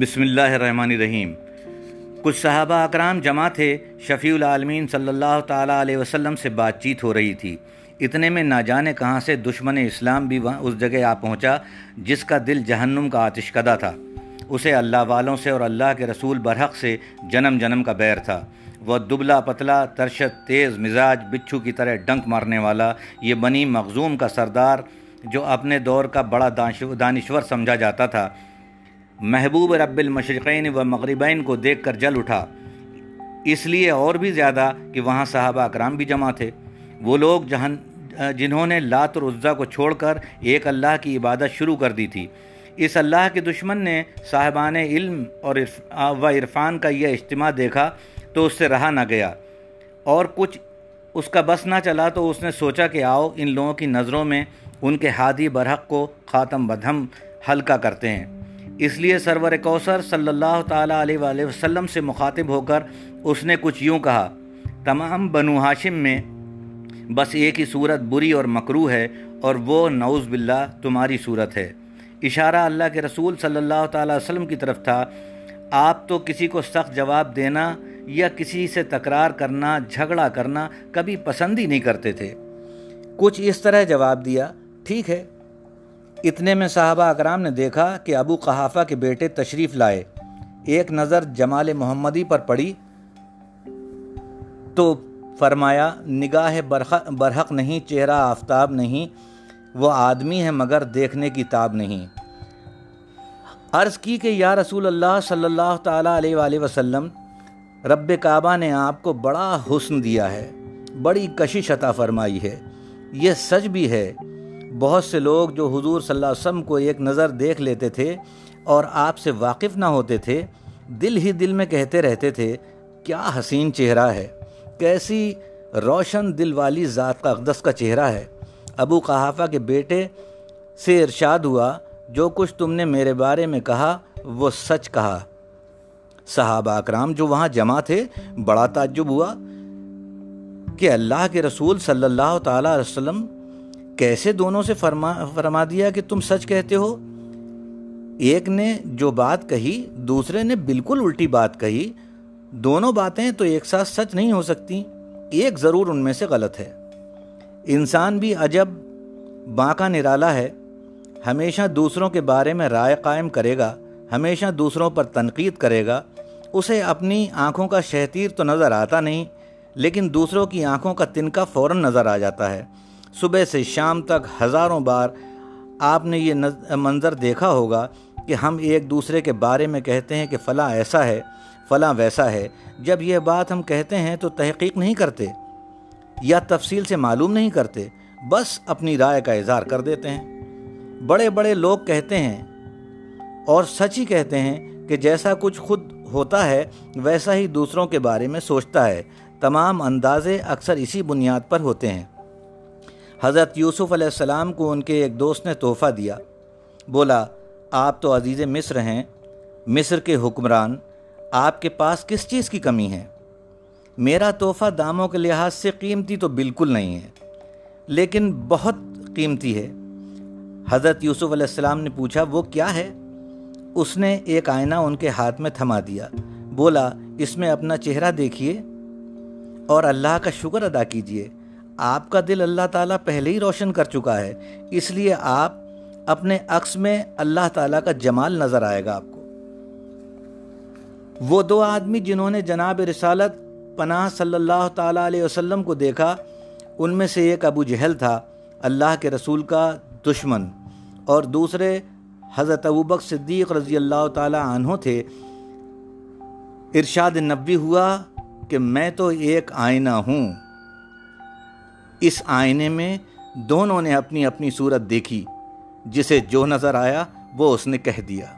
بسم اللہ الرحمن الرحیم۔ کچھ صحابہ اکرام جمع تھے، شفیع العالمین صلی اللہ تعالیٰ علیہ وسلم سے بات چیت ہو رہی تھی۔ اتنے میں نہ جانے کہاں سے دشمن اسلام بھی وہاں اس جگہ آ پہنچا جس کا دل جہنم کا آتش کدہ تھا۔ اسے اللہ والوں سے اور اللہ کے رسول برحق سے جنم جنم کا بیر تھا۔ وہ دبلا پتلا، ترشت، تیز مزاج، بچھو کی طرح ڈنک مارنے والا، یہ بنی مغزوم کا سردار جو اپنے دور کا بڑا دانشور سمجھا جاتا تھا۔ محبوب رب المشرقین و مغربین کو دیکھ کر جل اٹھا۔ اس لیے اور بھی زیادہ کہ وہاں صحابہ اکرام بھی جمع تھے۔ وہ لوگ جہن، جنہوں نے لات اور عزہ کو چھوڑ کر ایک اللہ کی عبادت شروع کر دی تھی۔ اس اللہ کے دشمن نے صاحبان علم اور و عرفان کا یہ اجتماع دیکھا تو اس سے رہا نہ گیا۔ اور کچھ اس کا بس نہ چلا تو اس نے سوچا کہ آؤ ان لوگوں کی نظروں میں ان کے ہادی برحق کو خاتم بدہم ہلکا کرتے ہیں۔ اس لیے سرور کوثر صلی اللہ تعالیٰ علیہ وآلہ وسلم سے مخاطب ہو کر اس نے کچھ یوں کہا، تمام بنو ہاشم میں بس ایک ہی صورت بری اور مکرو ہے اور وہ نعوذ باللہ تمہاری صورت ہے۔ اشارہ اللہ کے رسول صلی اللہ تعالیٰ وسلم کی طرف تھا، آپ تو کسی کو سخت جواب دینا یا کسی سے تکرار کرنا، جھگڑا کرنا کبھی پسند ہی نہیں کرتے تھے۔ کچھ اس طرح جواب دیا، ٹھیک ہے۔ اتنے میں صحابہ اکرام نے دیکھا کہ ابو قحافہ کے بیٹے تشریف لائے۔ ایک نظر جمال محمدی پر پڑی تو فرمایا، نگاہ برحق نہیں، چہرہ آفتاب نہیں، وہ آدمی ہے مگر دیکھنے کی تاب نہیں۔ عرض کی کہ یا رسول اللہ صلی اللہ تعالیٰ علیہ وآلہ وسلم، رب کعبہ نے آپ کو بڑا حسن دیا ہے، بڑی کشش عطا فرمائی ہے۔ یہ سچ بھی ہے بہت سے لوگ جو حضور صلی اللہ علیہ وسلم کو ایک نظر دیکھ لیتے تھے اور آپ سے واقف نہ ہوتے تھے، دل ہی دل میں کہتے رہتے تھے، کیا حسین چہرہ ہے، کیسی روشن دل والی ذات کا اقدس کا چہرہ ہے۔ ابو قحافہ کے بیٹے سے ارشاد ہوا، جو کچھ تم نے میرے بارے میں کہا، وہ سچ کہا۔ صحابہ اکرام جو وہاں جمع تھے، بڑا تعجب ہوا کہ اللہ کے رسول صلی اللہ تعالیٰ علیہ وسلم کیسے دونوں سے فرما فرما دیا کہ تم سچ کہتے ہو؟ ایک نے جو بات کہی، دوسرے نے بالکل الٹی بات کہی۔ دونوں باتیں تو ایک ساتھ سچ نہیں ہو سکتی، ایک ضرور ان میں سے غلط ہے۔ انسان بھی عجب بانکا نرالا ہے۔ ہمیشہ دوسروں کے بارے میں رائے قائم کرے گا، ہمیشہ دوسروں پر تنقید کرے گا۔ اسے اپنی آنکھوں کا شہتیر تو نظر آتا نہیں، لیکن دوسروں کی آنکھوں کا تنکا فوراً نظر آ جاتا ہے۔ صبح سے شام تک ہزاروں بار آپ نے یہ منظر دیکھا ہوگا کہ ہم ایک دوسرے کے بارے میں کہتے ہیں کہ فلاں ایسا ہے، فلاں ویسا ہے۔ جب یہ بات ہم کہتے ہیں تو تحقیق نہیں کرتے، یا تفصیل سے معلوم نہیں کرتے، بس اپنی رائے کا اظہار کر دیتے ہیں۔ بڑے بڑے لوگ کہتے ہیں اور سچ ہی کہتے ہیں کہ جیسا کچھ خود ہوتا ہے، ویسا ہی دوسروں کے بارے میں سوچتا ہے۔ تمام اندازے اکثر اسی بنیاد پر ہوتے ہیں۔ حضرت یوسف علیہ السلام کو ان کے ایک دوست نے تحفہ دیا۔ بولا، آپ تو عزیز مصر ہیں، مصر کے حکمران، آپ کے پاس کس چیز کی کمی ہے؟ میرا تحفہ داموں کے لحاظ سے قیمتی تو بالکل نہیں ہے، لیکن بہت قیمتی ہے۔ حضرت یوسف علیہ السلام نے پوچھا، وہ کیا ہے؟ اس نے ایک آئینہ ان کے ہاتھ میں تھما دیا۔ بولا، اس میں اپنا چہرہ دیکھیے اور اللہ کا شکر ادا کیجیے۔ آپ کا دل اللہ تعالیٰ پہلے ہی روشن کر چکا ہے، اس لیے آپ اپنے عکس میں اللہ تعالیٰ کا جمال نظر آئے گا آپ کو۔ وہ دو آدمی جنہوں نے جناب رسالت پناہ صلی اللہ تعالیٰ علیہ وسلم کو دیکھا، ان میں سے ایک ابو جہل تھا، اللہ کے رسول کا دشمن۔ اور دوسرے حضرت ابوبک صدیق رضی اللہ تعالیٰ عنہ تھے۔ ارشاد نبی ہوا کہ میں تو ایک آئینہ ہوں۔ اس آئینے میں دونوں نے اپنی اپنی صورت دیکھی، جسے جو نظر آیا وہ اس نے کہہ دیا۔